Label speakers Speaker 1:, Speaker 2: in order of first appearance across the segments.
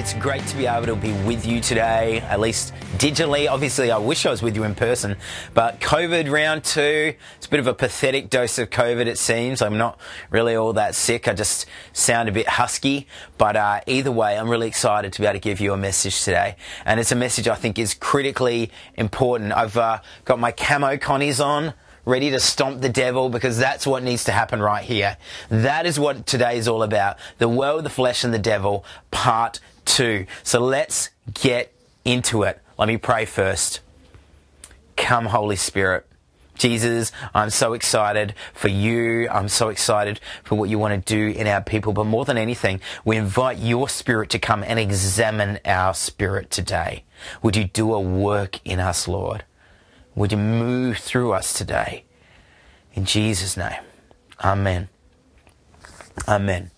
Speaker 1: It's great to be able to be with you today, at least digitally. Obviously, I wish I was with you in person, but COVID round two, it's a bit of a pathetic dose of COVID, it seems. I'm not really all that sick. I just sound a bit husky, but uh, either way, I'm really excited to be able to give you a message today. And it's a message I think is critically important. I've uh, got my camo connies on ready to stomp the devil because that's what needs to happen right here. That is what today is all about. The world, the flesh, and the devil, part two. So let's get into it. Let me pray first. Come, Holy Spirit. Jesus, I'm so excited for you. I'm so excited for what you want to do in our people. But more than anything, we invite your spirit to come and examine our spirit today. Would you do a work in us, Lord? Would you move through us today? In Jesus' name. Amen. Amen.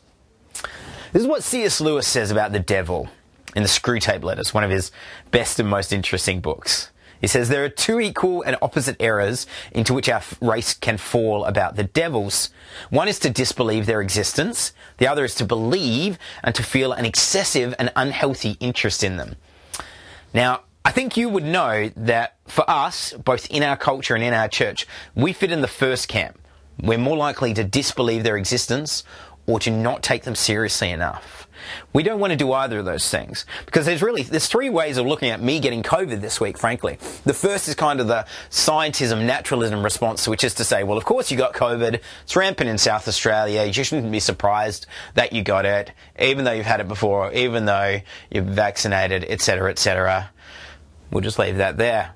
Speaker 1: This is what C.S. Lewis says about the devil in the Screwtape Letters, one of his best and most interesting books. He says there are two equal and opposite errors into which our race can fall about the devils. One is to disbelieve their existence. The other is to believe and to feel an excessive and unhealthy interest in them. Now, I think you would know that for us, both in our culture and in our church, we fit in the first camp. We're more likely to disbelieve their existence or to not take them seriously enough. We don't want to do either of those things because there's really there's three ways of looking at me getting COVID this week. Frankly, the first is kind of the scientism, naturalism response, which is to say, well, of course you got COVID. It's rampant in South Australia. You shouldn't be surprised that you got it, even though you've had it before, even though you're vaccinated, etc., etc. We'll just leave that there.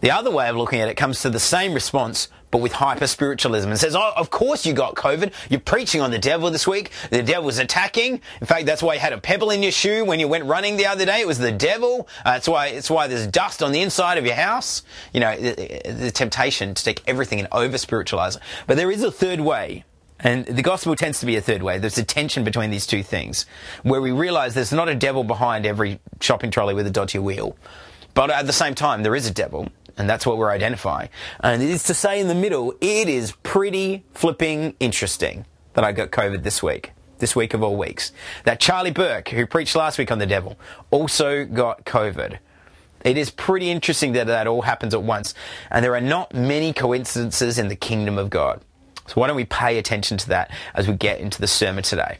Speaker 1: The other way of looking at it comes to the same response, but with hyper spiritualism and says, Oh, of course you got COVID. You're preaching on the devil this week. The devil's attacking. In fact, that's why you had a pebble in your shoe when you went running the other day. It was the devil. Uh, that's why, it's why there's dust on the inside of your house. You know, the, the temptation to take everything and over spiritualize it. But there is a third way. And the gospel tends to be a third way. There's a tension between these two things where we realize there's not a devil behind every shopping trolley with a dodgy wheel. But at the same time, there is a devil, and that's what we're identifying. And it is to say in the middle, it is pretty flipping interesting that I got COVID this week. This week of all weeks. That Charlie Burke, who preached last week on the devil, also got COVID. It is pretty interesting that that all happens at once. And there are not many coincidences in the kingdom of God. So why don't we pay attention to that as we get into the sermon today?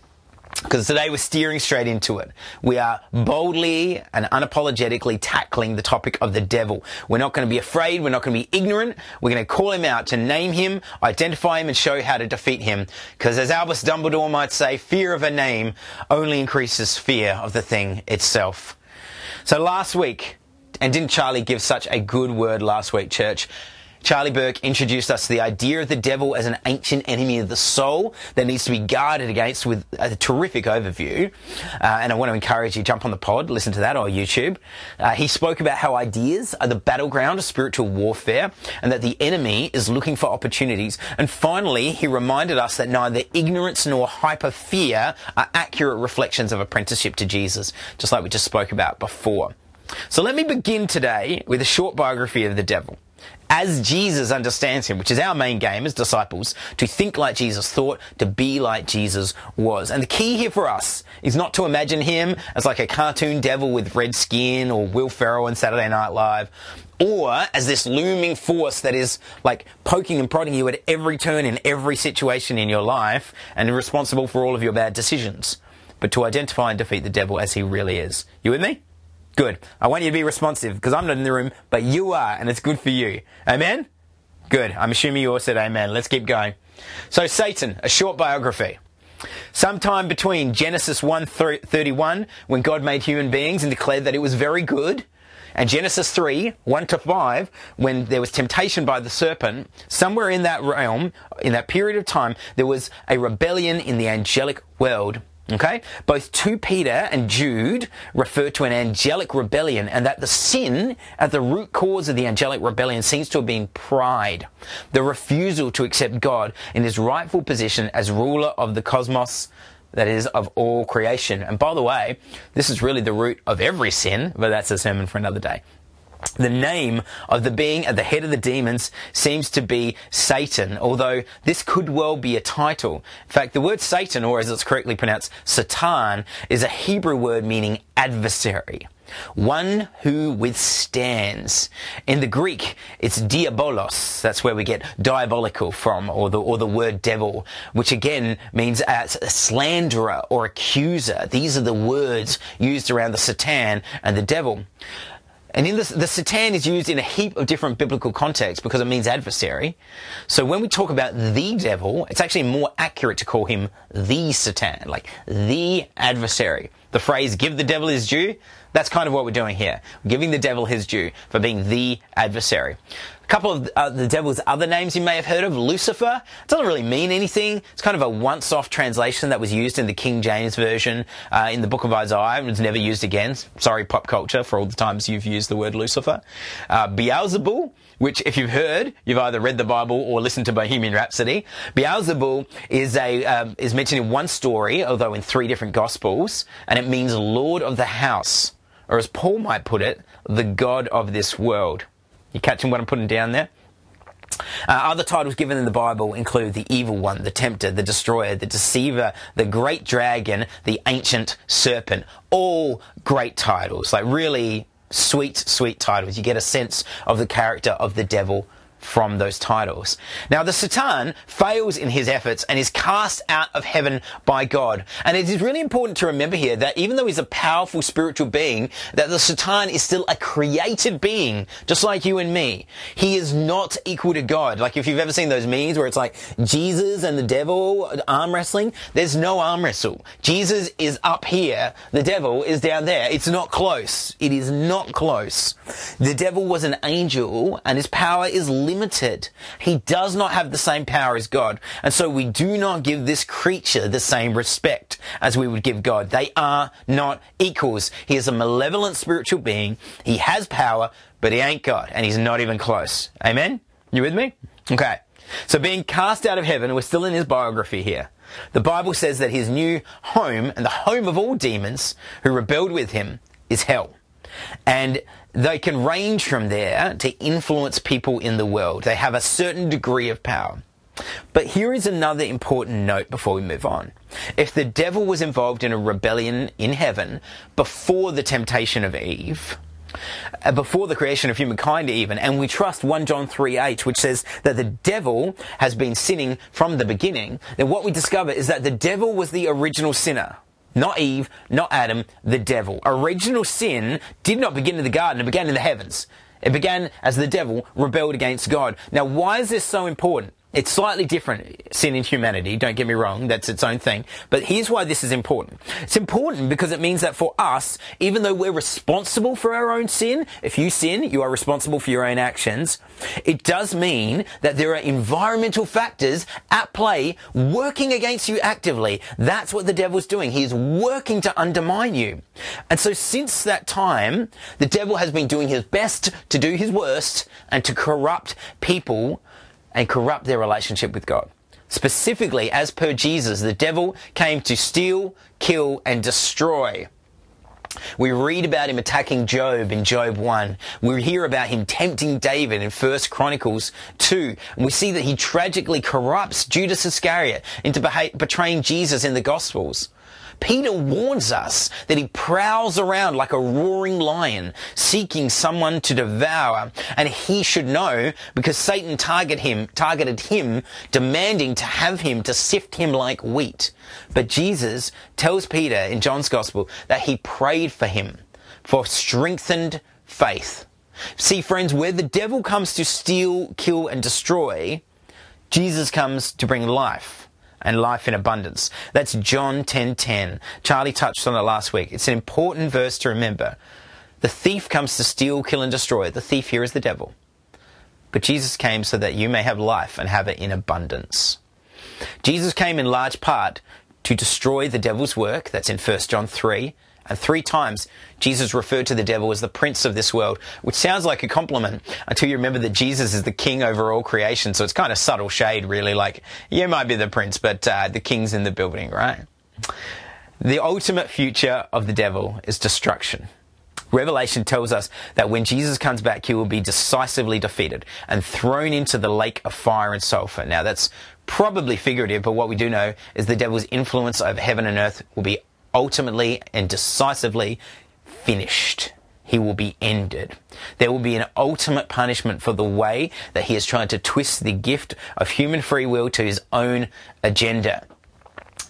Speaker 1: Because today we're steering straight into it. We are boldly and unapologetically tackling the topic of the devil. We're not going to be afraid. We're not going to be ignorant. We're going to call him out to name him, identify him, and show how to defeat him. Because as Albus Dumbledore might say, fear of a name only increases fear of the thing itself. So last week, and didn't Charlie give such a good word last week, church? Charlie Burke introduced us to the idea of the devil as an ancient enemy of the soul that needs to be guarded against with a terrific overview. Uh, and I want to encourage you jump on the pod, listen to that or YouTube. Uh, he spoke about how ideas are the battleground of spiritual warfare and that the enemy is looking for opportunities. And finally, he reminded us that neither ignorance nor hyper fear are accurate reflections of apprenticeship to Jesus, just like we just spoke about before. So let me begin today with a short biography of the devil as Jesus understands him, which is our main game as disciples, to think like Jesus thought, to be like Jesus was. And the key here for us is not to imagine him as like a cartoon devil with red skin or Will Ferrell on Saturday Night Live, or as this looming force that is like poking and prodding you at every turn in every situation in your life and responsible for all of your bad decisions. But to identify and defeat the devil as he really is. You with me? Good. I want you to be responsive because I'm not in the room, but you are, and it's good for you. Amen? Good. I'm assuming you all said amen. Let's keep going. So, Satan, a short biography. Sometime between Genesis 1:31, when God made human beings and declared that it was very good, and Genesis 3, 1 to 5, when there was temptation by the serpent, somewhere in that realm, in that period of time, there was a rebellion in the angelic world Okay? Both 2 Peter and Jude refer to an angelic rebellion and that the sin at the root cause of the angelic rebellion seems to have been pride. The refusal to accept God in his rightful position as ruler of the cosmos, that is, of all creation. And by the way, this is really the root of every sin, but that's a sermon for another day. The name of the being at the head of the demons seems to be Satan, although this could well be a title. In fact, the word Satan, or as it's correctly pronounced, Satan, is a Hebrew word meaning adversary. One who withstands. In the Greek, it's diabolos. That's where we get diabolical from, or the, or the word devil, which again means as a slanderer or accuser. These are the words used around the Satan and the devil. And in this, the Satan is used in a heap of different biblical contexts because it means adversary. So when we talk about the devil, it's actually more accurate to call him the Satan, like the adversary. The phrase give the devil his due, that's kind of what we're doing here. giving the devil his due for being the adversary. A couple of uh, the devil's other names you may have heard of. Lucifer. It doesn't really mean anything. It's kind of a once-off translation that was used in the King James Version uh, in the book of Isaiah and was never used again. Sorry, pop culture, for all the times you've used the word Lucifer. Uh, Beelzebul, which if you've heard, you've either read the Bible or listened to Bohemian Rhapsody. Beelzebul is a um, is mentioned in one story, although in three different Gospels, and it means Lord of the House, or as Paul might put it, the God of this world. You catching what I'm putting down there? Uh, other titles given in the Bible include the evil one, the tempter, the destroyer, the deceiver, the great dragon, the ancient serpent. All great titles, like really sweet, sweet titles. You get a sense of the character of the devil from those titles. Now, the Satan fails in his efforts and is cast out of heaven by God. And it is really important to remember here that even though he's a powerful spiritual being, that the Satan is still a created being, just like you and me. He is not equal to God. Like if you've ever seen those memes where it's like Jesus and the devil arm wrestling, there's no arm wrestle. Jesus is up here, the devil is down there. It's not close. It is not close. The devil was an angel and his power is limited limited. He does not have the same power as God. And so we do not give this creature the same respect as we would give God. They are not equals. He is a malevolent spiritual being. He has power, but he ain't God. And he's not even close. Amen? You with me? Okay. So being cast out of heaven, we're still in his biography here. The Bible says that his new home and the home of all demons who rebelled with him is hell. And they can range from there to influence people in the world. They have a certain degree of power. But here is another important note before we move on. If the devil was involved in a rebellion in heaven before the temptation of Eve, uh, before the creation of humankind even, and we trust 1 John 3 8, which says that the devil has been sinning from the beginning, then what we discover is that the devil was the original sinner. Not Eve, not Adam, the devil. Original sin did not begin in the garden, it began in the heavens. It began as the devil rebelled against God. Now, why is this so important? It's slightly different, sin in humanity, don't get me wrong, that's its own thing. But here's why this is important. It's important because it means that for us, even though we're responsible for our own sin, if you sin, you are responsible for your own actions, it does mean that there are environmental factors at play working against you actively. That's what the devil's doing. He is working to undermine you. And so since that time, the devil has been doing his best to do his worst and to corrupt people and corrupt their relationship with God. Specifically, as per Jesus, the devil came to steal, kill, and destroy. We read about him attacking Job in Job 1. We hear about him tempting David in 1 Chronicles 2. And we see that he tragically corrupts Judas Iscariot into betraying Jesus in the Gospels. Peter warns us that he prowls around like a roaring lion, seeking someone to devour, and he should know because Satan target him, targeted him, demanding to have him to sift him like wheat. But Jesus tells Peter in John's Gospel that he prayed for him for strengthened faith. See, friends, where the devil comes to steal, kill, and destroy, Jesus comes to bring life and life in abundance. That's John 10:10. 10, 10. Charlie touched on it last week. It's an important verse to remember. The thief comes to steal, kill and destroy. The thief here is the devil. But Jesus came so that you may have life and have it in abundance. Jesus came in large part to destroy the devil's work. That's in 1 John 3. And three times, Jesus referred to the devil as the prince of this world, which sounds like a compliment until you remember that Jesus is the king over all creation. So it's kind of subtle shade, really, like, you might be the prince, but uh, the king's in the building, right? The ultimate future of the devil is destruction. Revelation tells us that when Jesus comes back, he will be decisively defeated and thrown into the lake of fire and sulfur. Now, that's probably figurative, but what we do know is the devil's influence over heaven and earth will be ultimately and decisively finished. He will be ended. There will be an ultimate punishment for the way that he has tried to twist the gift of human free will to his own agenda.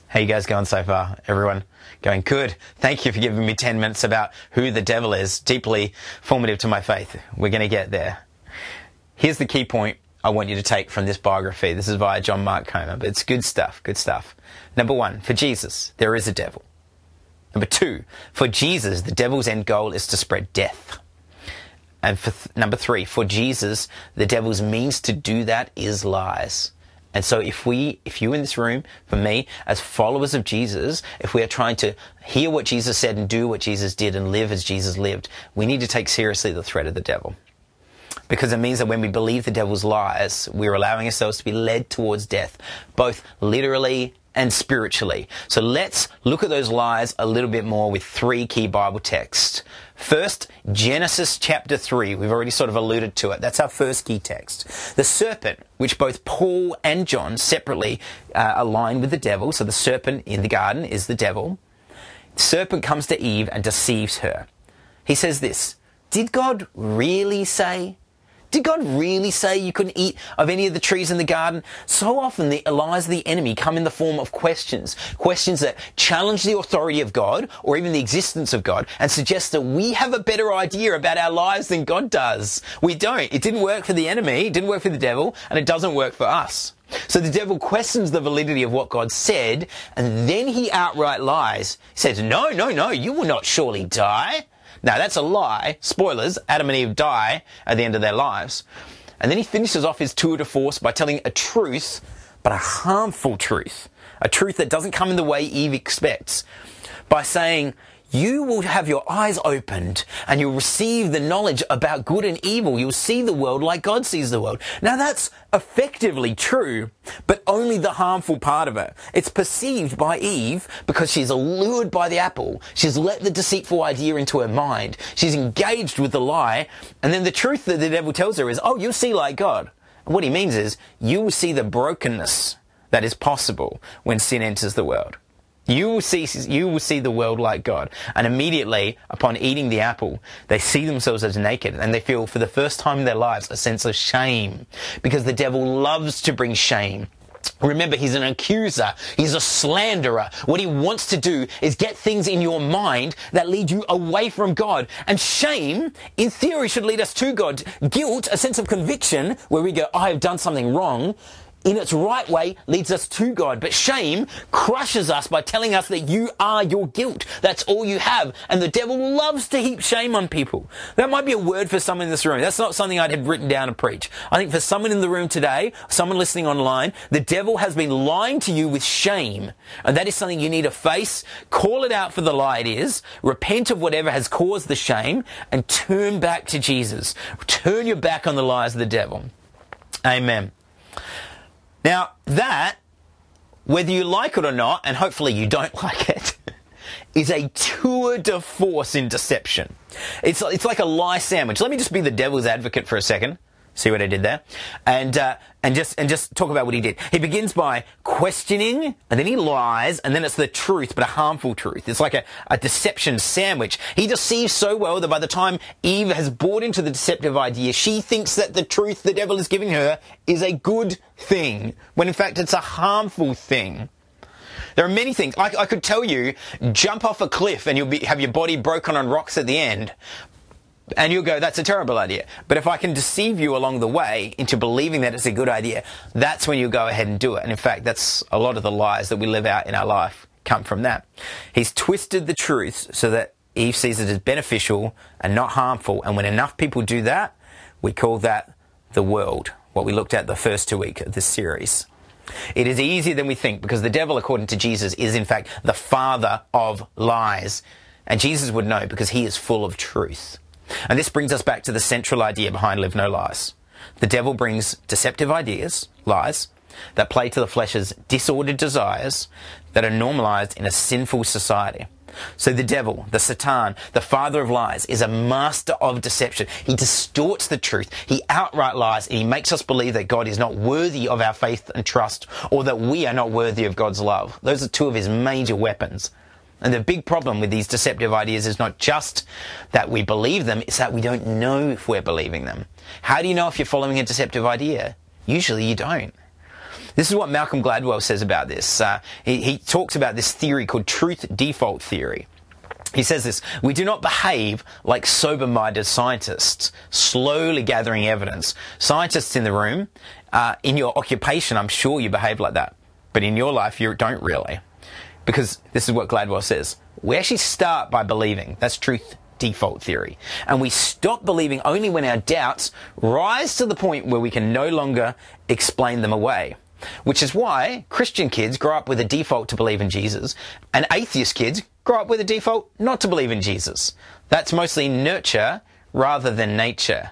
Speaker 1: How you guys going so far, everyone? Going good. Thank you for giving me 10 minutes about who the devil is. Deeply formative to my faith. We're going to get there. Here's the key point I want you to take from this biography. This is via John Mark Comer, but it's good stuff, good stuff. Number one, for Jesus, there is a devil. Number two, for Jesus, the devil's end goal is to spread death. And for th- number three, for Jesus, the devil's means to do that is lies. And so if we, if you in this room, for me, as followers of Jesus, if we are trying to hear what Jesus said and do what Jesus did and live as Jesus lived, we need to take seriously the threat of the devil. Because it means that when we believe the devil's lies, we're allowing ourselves to be led towards death, both literally and spiritually. So let's look at those lies a little bit more with three key Bible texts. First, Genesis chapter 3. We've already sort of alluded to it. That's our first key text. The serpent, which both Paul and John separately uh, align with the devil. So the serpent in the garden is the devil. The serpent comes to Eve and deceives her. He says this Did God really say did God really say you couldn't eat of any of the trees in the garden? So often the lies of the enemy come in the form of questions. Questions that challenge the authority of God or even the existence of God and suggest that we have a better idea about our lives than God does. We don't. It didn't work for the enemy, it didn't work for the devil, and it doesn't work for us. So the devil questions the validity of what God said, and then he outright lies. He says, No, no, no, you will not surely die. Now, that's a lie. Spoilers Adam and Eve die at the end of their lives. And then he finishes off his tour de force by telling a truth, but a harmful truth. A truth that doesn't come in the way Eve expects. By saying, you will have your eyes opened and you'll receive the knowledge about good and evil. You'll see the world like God sees the world. Now that's effectively true, but only the harmful part of it. It's perceived by Eve because she's allured by the apple. She's let the deceitful idea into her mind. She's engaged with the lie. And then the truth that the devil tells her is, oh, you'll see like God. And what he means is, you will see the brokenness that is possible when sin enters the world. You will see, you will see the world like God. And immediately upon eating the apple, they see themselves as naked and they feel for the first time in their lives a sense of shame because the devil loves to bring shame. Remember, he's an accuser. He's a slanderer. What he wants to do is get things in your mind that lead you away from God. And shame, in theory, should lead us to God. Guilt, a sense of conviction where we go, I have done something wrong, in its right way leads us to God. But shame crushes us by telling us that you are your guilt. That's all you have. And the devil loves to heap shame on people. That might be a word for someone in this room. That's not something I'd have written down to preach. I think for someone in the room today, someone listening online, the devil has been lying to you with shame. And that is something you need to face, call it out for the lie it is, repent of whatever has caused the shame, and turn back to Jesus. Turn your back on the lies of the devil. Amen. Now, that, whether you like it or not, and hopefully you don't like it, is a tour de force in deception. It's, it's like a lie sandwich. Let me just be the devil's advocate for a second. See what I did there? And, uh, and just, and just talk about what he did. He begins by questioning, and then he lies, and then it's the truth, but a harmful truth. It's like a, a deception sandwich. He deceives so well that by the time Eve has bought into the deceptive idea, she thinks that the truth the devil is giving her is a good thing, when in fact it's a harmful thing. There are many things. I, I, could tell you, jump off a cliff and you'll be, have your body broken on rocks at the end. And you'll go, that's a terrible idea. But if I can deceive you along the way into believing that it's a good idea, that's when you go ahead and do it. And in fact, that's a lot of the lies that we live out in our life come from that. He's twisted the truth so that Eve sees it as beneficial and not harmful. And when enough people do that, we call that the world, what we looked at the first two weeks of this series. It is easier than we think because the devil, according to Jesus, is in fact the father of lies. And Jesus would know because he is full of truth. And this brings us back to the central idea behind Live No Lies. The devil brings deceptive ideas, lies, that play to the flesh's disordered desires that are normalized in a sinful society. So the devil, the Satan, the father of lies, is a master of deception. He distorts the truth. He outright lies and he makes us believe that God is not worthy of our faith and trust or that we are not worthy of God's love. Those are two of his major weapons. And the big problem with these deceptive ideas is not just that we believe them, it's that we don't know if we're believing them. How do you know if you're following a deceptive idea? Usually you don't. This is what Malcolm Gladwell says about this. Uh, he, he talks about this theory called truth default theory. He says this, we do not behave like sober-minded scientists, slowly gathering evidence. Scientists in the room, uh, in your occupation, I'm sure you behave like that. But in your life, you don't really. Because this is what Gladwell says. We actually start by believing. That's truth default theory. And we stop believing only when our doubts rise to the point where we can no longer explain them away. Which is why Christian kids grow up with a default to believe in Jesus, and atheist kids grow up with a default not to believe in Jesus. That's mostly nurture rather than nature.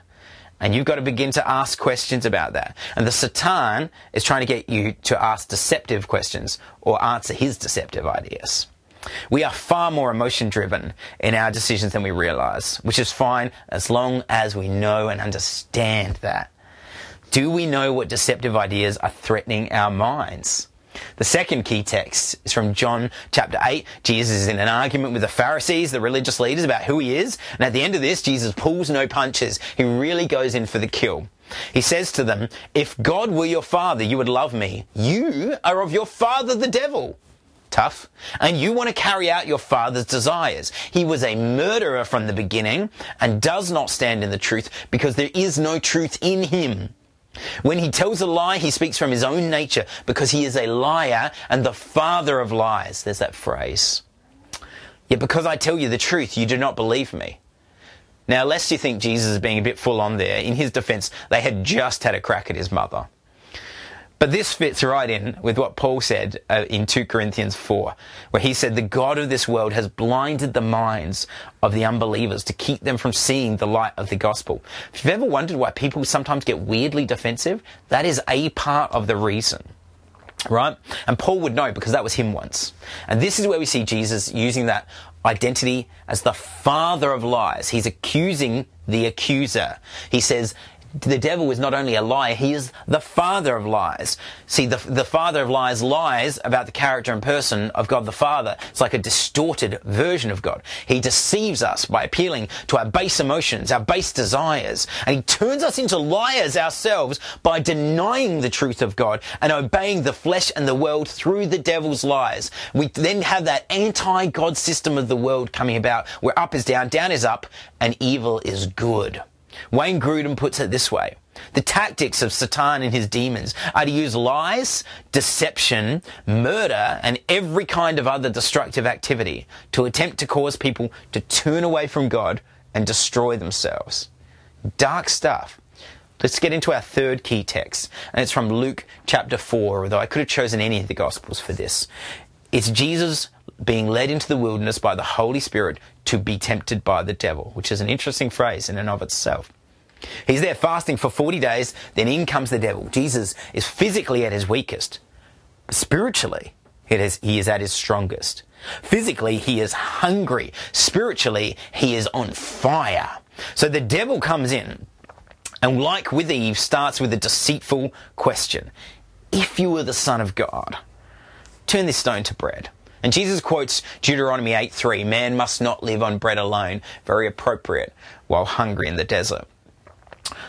Speaker 1: And you've got to begin to ask questions about that. And the Satan is trying to get you to ask deceptive questions or answer his deceptive ideas. We are far more emotion driven in our decisions than we realize, which is fine as long as we know and understand that. Do we know what deceptive ideas are threatening our minds? The second key text is from John chapter 8. Jesus is in an argument with the Pharisees, the religious leaders, about who he is. And at the end of this, Jesus pulls no punches. He really goes in for the kill. He says to them, If God were your father, you would love me. You are of your father, the devil. Tough. And you want to carry out your father's desires. He was a murderer from the beginning and does not stand in the truth because there is no truth in him. When he tells a lie, he speaks from his own nature because he is a liar and the father of lies. There's that phrase. Yet because I tell you the truth, you do not believe me. Now, lest you think Jesus is being a bit full on there, in his defense, they had just had a crack at his mother. But this fits right in with what Paul said uh, in 2 Corinthians 4, where he said, The God of this world has blinded the minds of the unbelievers to keep them from seeing the light of the gospel. If you've ever wondered why people sometimes get weirdly defensive, that is a part of the reason. Right? And Paul would know because that was him once. And this is where we see Jesus using that identity as the father of lies. He's accusing the accuser. He says, the devil is not only a liar, he is the father of lies. See, the, the father of lies lies about the character and person of God the Father. It's like a distorted version of God. He deceives us by appealing to our base emotions, our base desires, and he turns us into liars ourselves by denying the truth of God and obeying the flesh and the world through the devil's lies. We then have that anti-God system of the world coming about where up is down, down is up, and evil is good. Wayne Grudem puts it this way. The tactics of Satan and his demons are to use lies, deception, murder, and every kind of other destructive activity to attempt to cause people to turn away from God and destroy themselves. Dark stuff. Let's get into our third key text, and it's from Luke chapter 4, although I could have chosen any of the Gospels for this. It's Jesus being led into the wilderness by the Holy Spirit to be tempted by the devil, which is an interesting phrase in and of itself. He's there fasting for 40 days, then in comes the devil. Jesus is physically at his weakest. Spiritually, is, he is at his strongest. Physically, he is hungry. Spiritually, he is on fire. So the devil comes in, and like with Eve, starts with a deceitful question. If you were the Son of God, turn this stone to bread. And Jesus quotes Deuteronomy 8:3, man must not live on bread alone, very appropriate while hungry in the desert.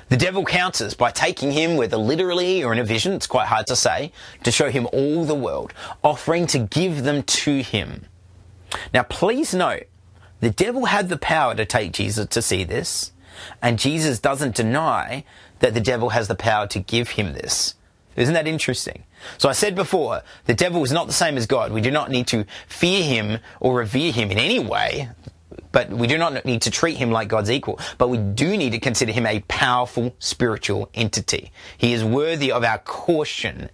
Speaker 1: The devil counters by taking him, whether literally or in a vision, it's quite hard to say, to show him all the world, offering to give them to him. Now please note, the devil had the power to take Jesus to see this, and Jesus doesn't deny that the devil has the power to give him this. Isn't that interesting? So I said before, the devil is not the same as God. We do not need to fear him or revere him in any way, but we do not need to treat him like God's equal. But we do need to consider him a powerful spiritual entity. He is worthy of our caution.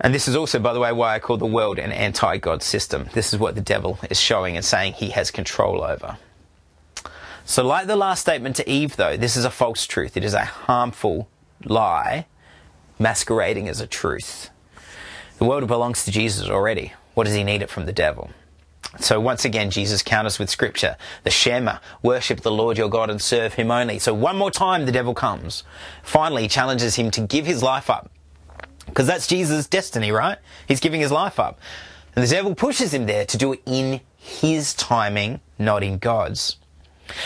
Speaker 1: And this is also, by the way, why I call the world an anti God system. This is what the devil is showing and saying he has control over. So, like the last statement to Eve, though, this is a false truth. It is a harmful lie masquerading as a truth. The world belongs to Jesus already. What does he need it from the devil? So once again, Jesus counters with scripture. The Shema, worship the Lord your God and serve him only. So one more time the devil comes. Finally, he challenges him to give his life up. Because that's Jesus' destiny, right? He's giving his life up. And the devil pushes him there to do it in his timing, not in God's.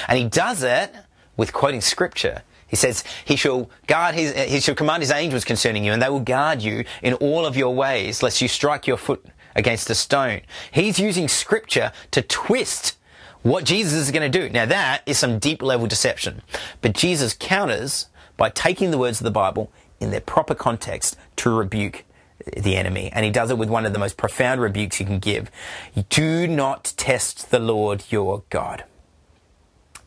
Speaker 1: And he does it with quoting scripture. He says, he shall guard his, he shall command his angels concerning you and they will guard you in all of your ways lest you strike your foot against a stone. He's using scripture to twist what Jesus is going to do. Now that is some deep level deception. But Jesus counters by taking the words of the Bible in their proper context to rebuke the enemy. And he does it with one of the most profound rebukes you can give. Do not test the Lord your God.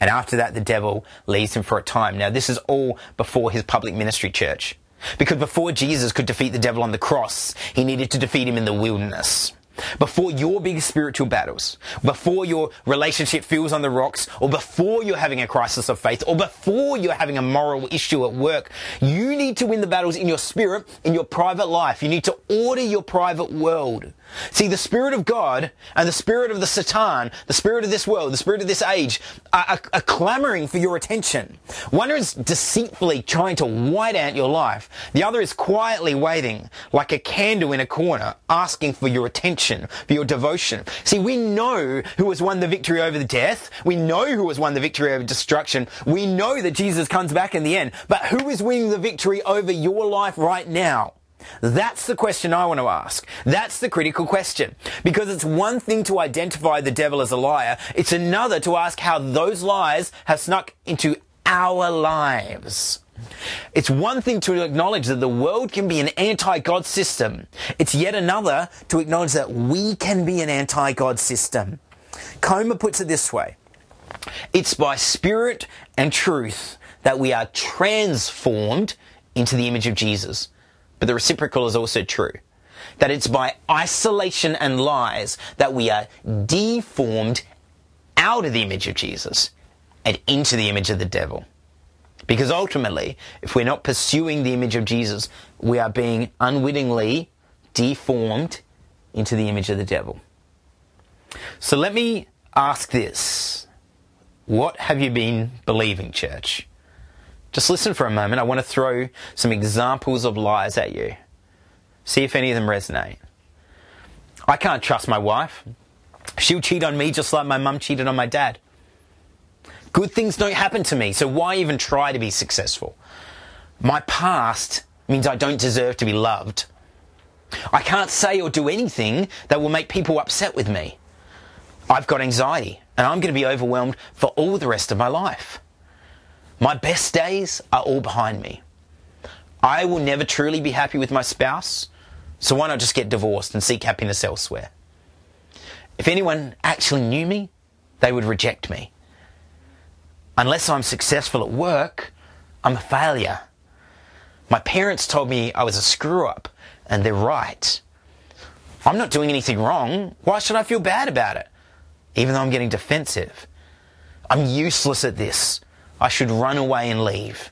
Speaker 1: And after that, the devil leaves him for a time. Now, this is all before his public ministry church. Because before Jesus could defeat the devil on the cross, he needed to defeat him in the wilderness. Before your big spiritual battles, before your relationship feels on the rocks, or before you're having a crisis of faith, or before you're having a moral issue at work, you need to win the battles in your spirit, in your private life. You need to order your private world. See, the Spirit of God and the Spirit of the Satan, the Spirit of this world, the Spirit of this age, are, are, are, clamoring for your attention. One is deceitfully trying to white out your life. The other is quietly waiting, like a candle in a corner, asking for your attention, for your devotion. See, we know who has won the victory over the death. We know who has won the victory over destruction. We know that Jesus comes back in the end. But who is winning the victory over your life right now? That's the question I want to ask. That's the critical question. Because it's one thing to identify the devil as a liar, it's another to ask how those lies have snuck into our lives. It's one thing to acknowledge that the world can be an anti-God system. It's yet another to acknowledge that we can be an anti-God system. Comer puts it this way. It's by spirit and truth that we are transformed into the image of Jesus. But the reciprocal is also true. That it's by isolation and lies that we are deformed out of the image of Jesus and into the image of the devil. Because ultimately, if we're not pursuing the image of Jesus, we are being unwittingly deformed into the image of the devil. So let me ask this. What have you been believing, church? Just listen for a moment. I want to throw some examples of lies at you. See if any of them resonate. I can't trust my wife. She'll cheat on me just like my mum cheated on my dad. Good things don't happen to me, so why even try to be successful? My past means I don't deserve to be loved. I can't say or do anything that will make people upset with me. I've got anxiety and I'm going to be overwhelmed for all the rest of my life. My best days are all behind me. I will never truly be happy with my spouse, so why not just get divorced and seek happiness elsewhere? If anyone actually knew me, they would reject me. Unless I'm successful at work, I'm a failure. My parents told me I was a screw up, and they're right. I'm not doing anything wrong. Why should I feel bad about it? Even though I'm getting defensive. I'm useless at this. I should run away and leave.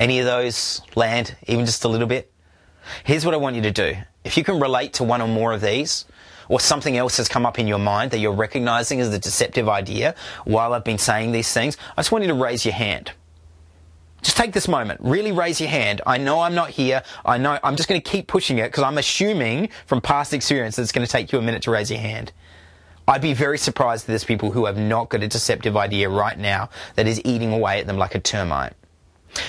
Speaker 1: Any of those land, even just a little bit? Here's what I want you to do. If you can relate to one or more of these, or something else has come up in your mind that you're recognizing as a deceptive idea while I've been saying these things, I just want you to raise your hand. Just take this moment. Really raise your hand. I know I'm not here. I know I'm just going to keep pushing it because I'm assuming from past experience that it's going to take you a minute to raise your hand. I'd be very surprised if there's people who have not got a deceptive idea right now that is eating away at them like a termite.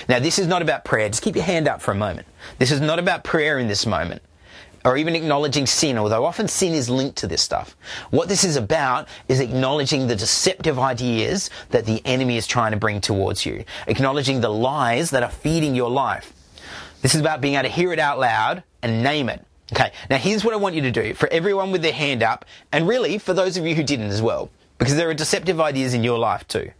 Speaker 1: Now, this is not about prayer. Just keep your hand up for a moment. This is not about prayer in this moment or even acknowledging sin, although often sin is linked to this stuff. What this is about is acknowledging the deceptive ideas that the enemy is trying to bring towards you, acknowledging the lies that are feeding your life. This is about being able to hear it out loud and name it. Okay, now here's what I want you to do for everyone with their hand up, and really for those of you who didn't as well, because there are deceptive ideas in your life too.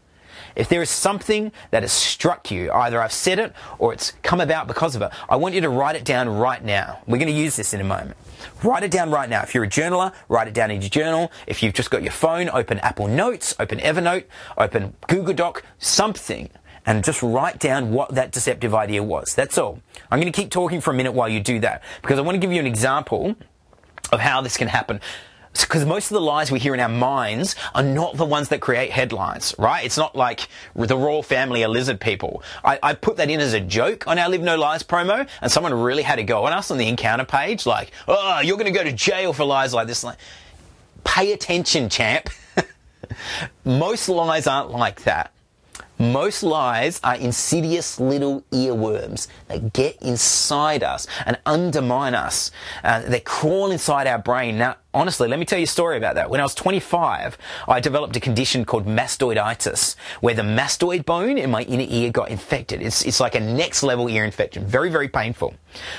Speaker 1: If there is something that has struck you, either I've said it or it's come about because of it, I want you to write it down right now. We're going to use this in a moment. Write it down right now. If you're a journaler, write it down in your journal. If you've just got your phone, open Apple Notes, open Evernote, open Google Doc, something and just write down what that deceptive idea was. That's all. I'm going to keep talking for a minute while you do that because I want to give you an example of how this can happen. Because most of the lies we hear in our minds are not the ones that create headlines, right? It's not like the royal family are lizard people. I, I put that in as a joke on our Live No Lies promo, and someone really had to go on us on the encounter page, like, oh, you're going to go to jail for lies like this. Like, pay attention, champ. most lies aren't like that. Most lies are insidious little earworms that get inside us and undermine us. Uh, they crawl inside our brain. Now, honestly, let me tell you a story about that. When I was 25, I developed a condition called mastoiditis, where the mastoid bone in my inner ear got infected. It's, it's like a next level ear infection. Very, very painful.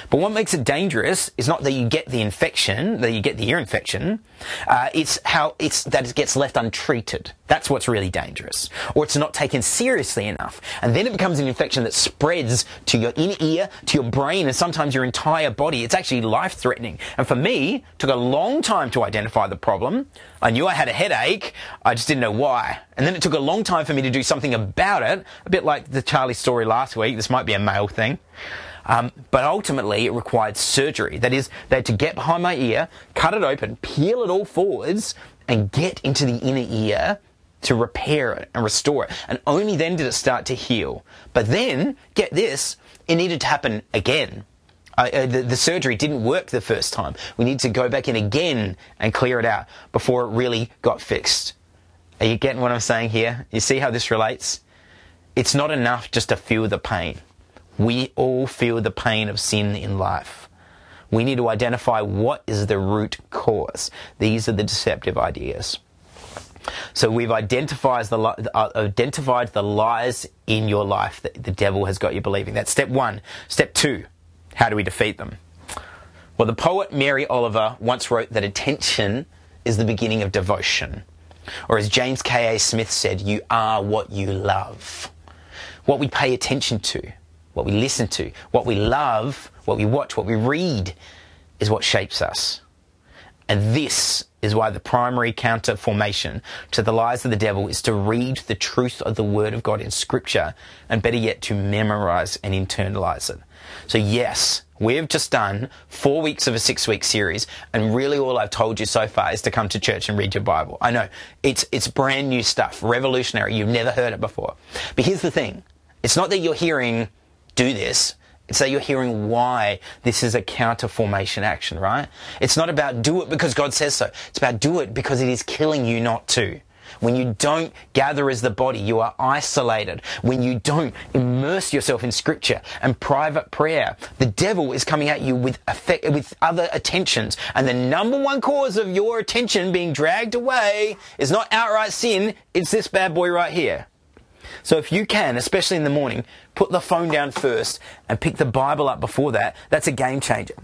Speaker 1: But what makes it dangerous is not that you get the infection, that you get the ear infection. Uh, it's how it's that it gets left untreated. That's what's really dangerous. Or it's not taken seriously enough. And then it becomes an infection that spreads to your inner ear, to your brain, and sometimes your entire body. It's actually life threatening. And for me, took a long time time to identify the problem. I knew I had a headache. I just didn't know why. And then it took a long time for me to do something about it. A bit like the Charlie story last week. This might be a male thing. Um, but ultimately, it required surgery. That is, they had to get behind my ear, cut it open, peel it all forwards, and get into the inner ear to repair it and restore it. And only then did it start to heal. But then, get this, it needed to happen again uh, the, the, surgery didn't work the first time. We need to go back in again and clear it out before it really got fixed. Are you getting what I'm saying here? You see how this relates? It's not enough just to feel the pain. We all feel the pain of sin in life. We need to identify what is the root cause. These are the deceptive ideas. So we've identified the, uh, identified the lies in your life that the devil has got you believing. That's step one. Step two how do we defeat them? Well, the poet Mary Oliver once wrote that attention is the beginning of devotion. Or as James K.A. Smith said, you are what you love. What we pay attention to, what we listen to, what we love, what we watch, what we read is what shapes us. And this is why the primary counter formation to the lies of the devil is to read the truth of the Word of God in Scripture, and better yet, to memorize and internalize it. So, yes, we've just done four weeks of a six week series, and really all I've told you so far is to come to church and read your Bible. I know it's, it's brand new stuff, revolutionary. You've never heard it before. But here's the thing it's not that you're hearing, do this. That you're hearing why this is a counter formation action, right? It's not about do it because God says so. It's about do it because it is killing you not to. When you don't gather as the body, you are isolated. When you don't immerse yourself in scripture and private prayer, the devil is coming at you with effect, with other attentions. And the number one cause of your attention being dragged away is not outright sin, it's this bad boy right here. So if you can, especially in the morning, put the phone down first and pick the Bible up before that, that's a game changer.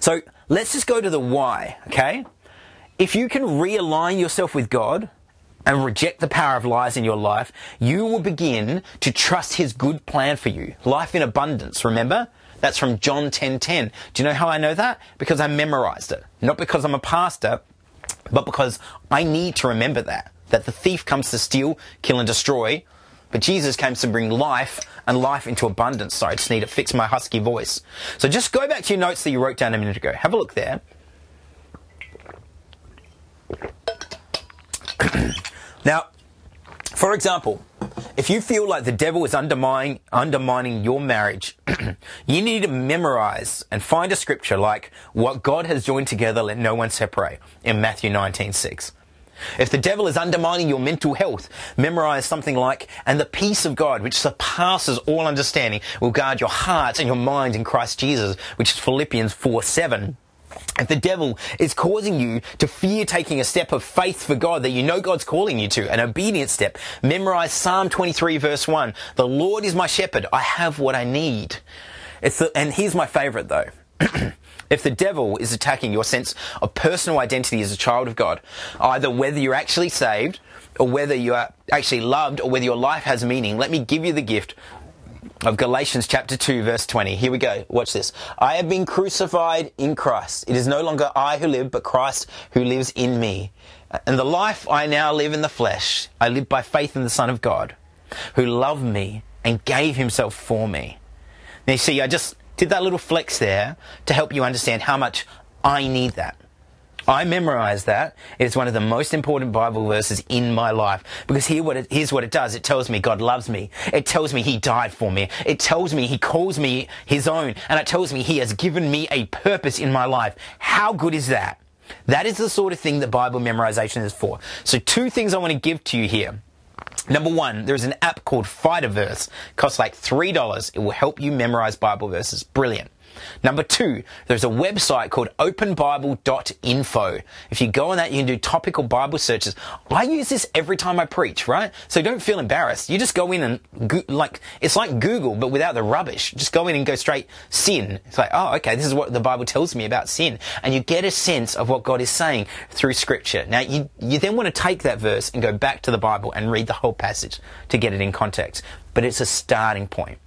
Speaker 1: So let's just go to the why, okay? If you can realign yourself with God, and reject the power of lies in your life, you will begin to trust his good plan for you. Life in abundance, remember? That's from John 10:10. 10, 10. Do you know how I know that? Because I memorized it. Not because I'm a pastor, but because I need to remember that. That the thief comes to steal, kill and destroy, but Jesus came to bring life and life into abundance. Sorry, I just need to fix my husky voice. So just go back to your notes that you wrote down a minute ago. Have a look there. Now, for example, if you feel like the devil is undermining, undermining your marriage, you need to memorize and find a scripture like what God has joined together, let no one separate in Matthew 19:6. If the devil is undermining your mental health, memorize something like, and the peace of God, which surpasses all understanding, will guard your hearts and your minds in Christ Jesus, which is Philippians 4 7. If the devil is causing you to fear taking a step of faith for God that you know God's calling you to, an obedient step, memorize Psalm 23 verse 1. The Lord is my shepherd. I have what I need. It's the, and here's my favorite though. if the devil is attacking your sense of personal identity as a child of God, either whether you're actually saved or whether you are actually loved or whether your life has meaning, let me give you the gift of Galatians chapter 2 verse 20. Here we go. Watch this. I have been crucified in Christ. It is no longer I who live, but Christ who lives in me. And the life I now live in the flesh, I live by faith in the Son of God, who loved me and gave himself for me. Now you see, I just did that little flex there to help you understand how much I need that. I memorized that. It's one of the most important Bible verses in my life because here what it, here's what it does. It tells me God loves me. It tells me He died for me. It tells me He calls me His own. And it tells me He has given me a purpose in my life. How good is that? That is the sort of thing that Bible memorization is for. So two things I want to give to you here. Number one, there's an app called Fighterverse. It costs like $3. It will help you memorize Bible verses. Brilliant. Number two, there's a website called openbible.info. If you go on that, you can do topical Bible searches. I use this every time I preach, right? So don't feel embarrassed. You just go in and go, like, it's like Google, but without the rubbish. Just go in and go straight sin. It's like, oh, okay, this is what the Bible tells me about sin. And you get a sense of what God is saying through scripture. Now, you, you then want to take that verse and go back to the Bible and read the whole passage to get it in context. But it's a starting point.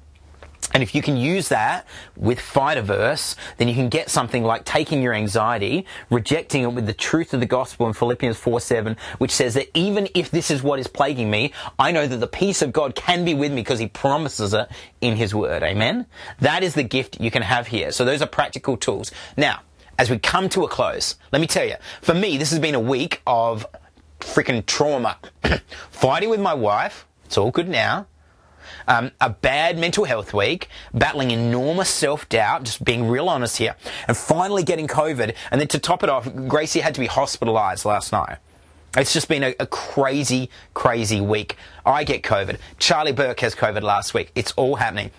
Speaker 1: And if you can use that with Fighterverse, then you can get something like taking your anxiety, rejecting it with the truth of the gospel in Philippians 4 7, which says that even if this is what is plaguing me, I know that the peace of God can be with me because he promises it in his word. Amen? That is the gift you can have here. So those are practical tools. Now, as we come to a close, let me tell you, for me, this has been a week of freaking trauma. Fighting with my wife. It's all good now um, a bad mental health week, battling enormous self doubt, just being real honest here, and finally getting COVID. And then to top it off, Gracie had to be hospitalized last night. It's just been a, a, crazy, crazy week. I get COVID. Charlie Burke has COVID last week. It's all happening.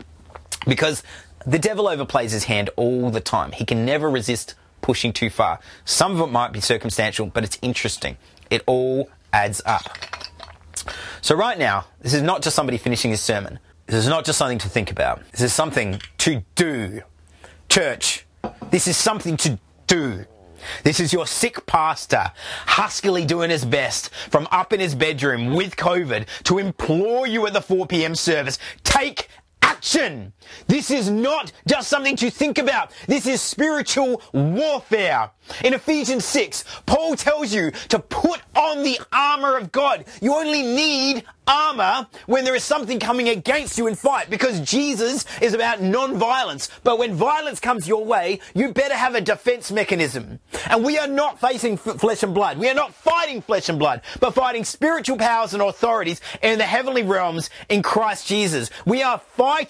Speaker 1: Because the devil overplays his hand all the time. He can never resist pushing too far. Some of it might be circumstantial, but it's interesting. It all adds up. So right now, this is not just somebody finishing his sermon. This is not just something to think about. This is something to do. Church, this is something to do. This is your sick pastor, huskily doing his best from up in his bedroom with COVID to implore you at the 4 p.m. service. Take action. This is not just something to think about. This is spiritual warfare. In Ephesians 6, Paul tells you to put on the armor of God. You only need armor when there is something coming against you in fight because Jesus is about non-violence. But when violence comes your way, you better have a defense mechanism. And we are not facing f- flesh and blood. We are not fighting flesh and blood, but fighting spiritual powers and authorities in the heavenly realms in Christ Jesus. We are fighting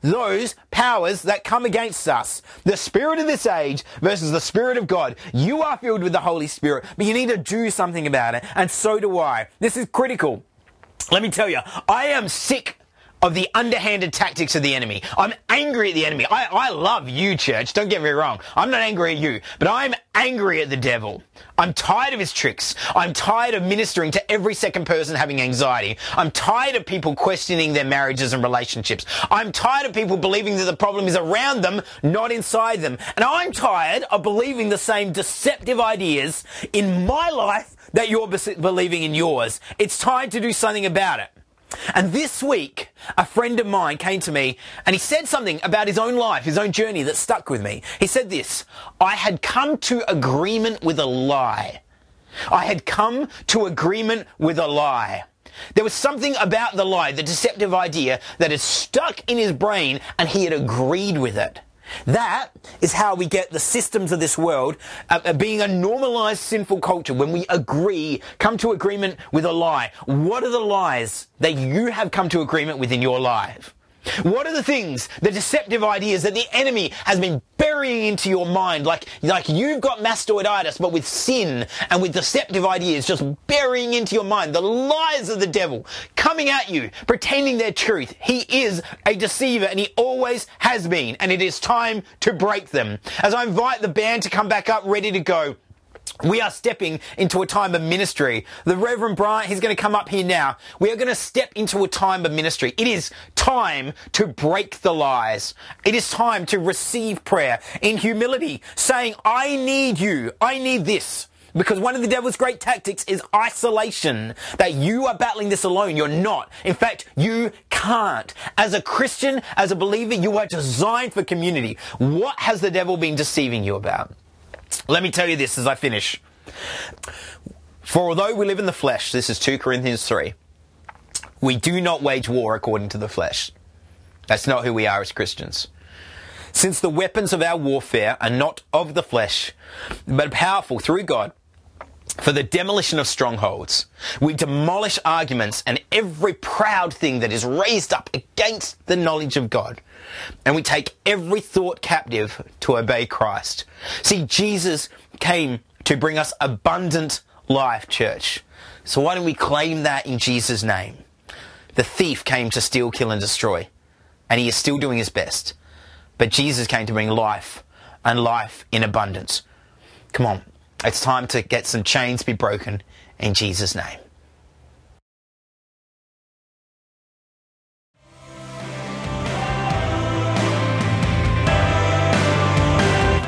Speaker 1: those powers that come against us. The spirit of this age versus the spirit of God. You are filled with the Holy Spirit, but you need to do something about it. And so do I. This is critical. Let me tell you, I am sick of the underhanded tactics of the enemy. I'm angry at the enemy. I, I love you, church. Don't get me wrong. I'm not angry at you, but I'm angry at the devil. I'm tired of his tricks. I'm tired of ministering to every second person having anxiety. I'm tired of people questioning their marriages and relationships. I'm tired of people believing that the problem is around them, not inside them. And I'm tired of believing the same deceptive ideas in my life that you're believing in yours. It's time to do something about it. And this week, a friend of mine came to me and he said something about his own life, his own journey that stuck with me. He said this, I had come to agreement with a lie. I had come to agreement with a lie. There was something about the lie, the deceptive idea that had stuck in his brain and he had agreed with it. That is how we get the systems of this world uh, uh, being a normalized sinful culture when we agree, come to agreement with a lie. What are the lies that you have come to agreement with in your life? What are the things, the deceptive ideas that the enemy has been burying into your mind? Like, like you've got mastoiditis, but with sin and with deceptive ideas just burying into your mind. The lies of the devil coming at you, pretending they're truth. He is a deceiver and he always has been. And it is time to break them. As I invite the band to come back up ready to go, we are stepping into a time of ministry. The Reverend Bryant, he's going to come up here now. We are going to step into a time of ministry. It is time to break the lies. It is time to receive prayer in humility, saying, I need you. I need this. Because one of the devil's great tactics is isolation. That you are battling this alone. You're not. In fact, you can't. As a Christian, as a believer, you are designed for community. What has the devil been deceiving you about? Let me tell you this as I finish. For although we live in the flesh, this is 2 Corinthians 3, we do not wage war according to the flesh. That's not who we are as Christians. Since the weapons of our warfare are not of the flesh, but powerful through God for the demolition of strongholds. We demolish arguments and every proud thing that is raised up against the knowledge of God. And we take every thought captive to obey Christ. See, Jesus came to bring us abundant life, church. So why don't we claim that in Jesus' name? The thief came to steal, kill, and destroy. And he is still doing his best. But Jesus came to bring life and life in abundance. Come on, it's time to get some chains be broken in Jesus' name.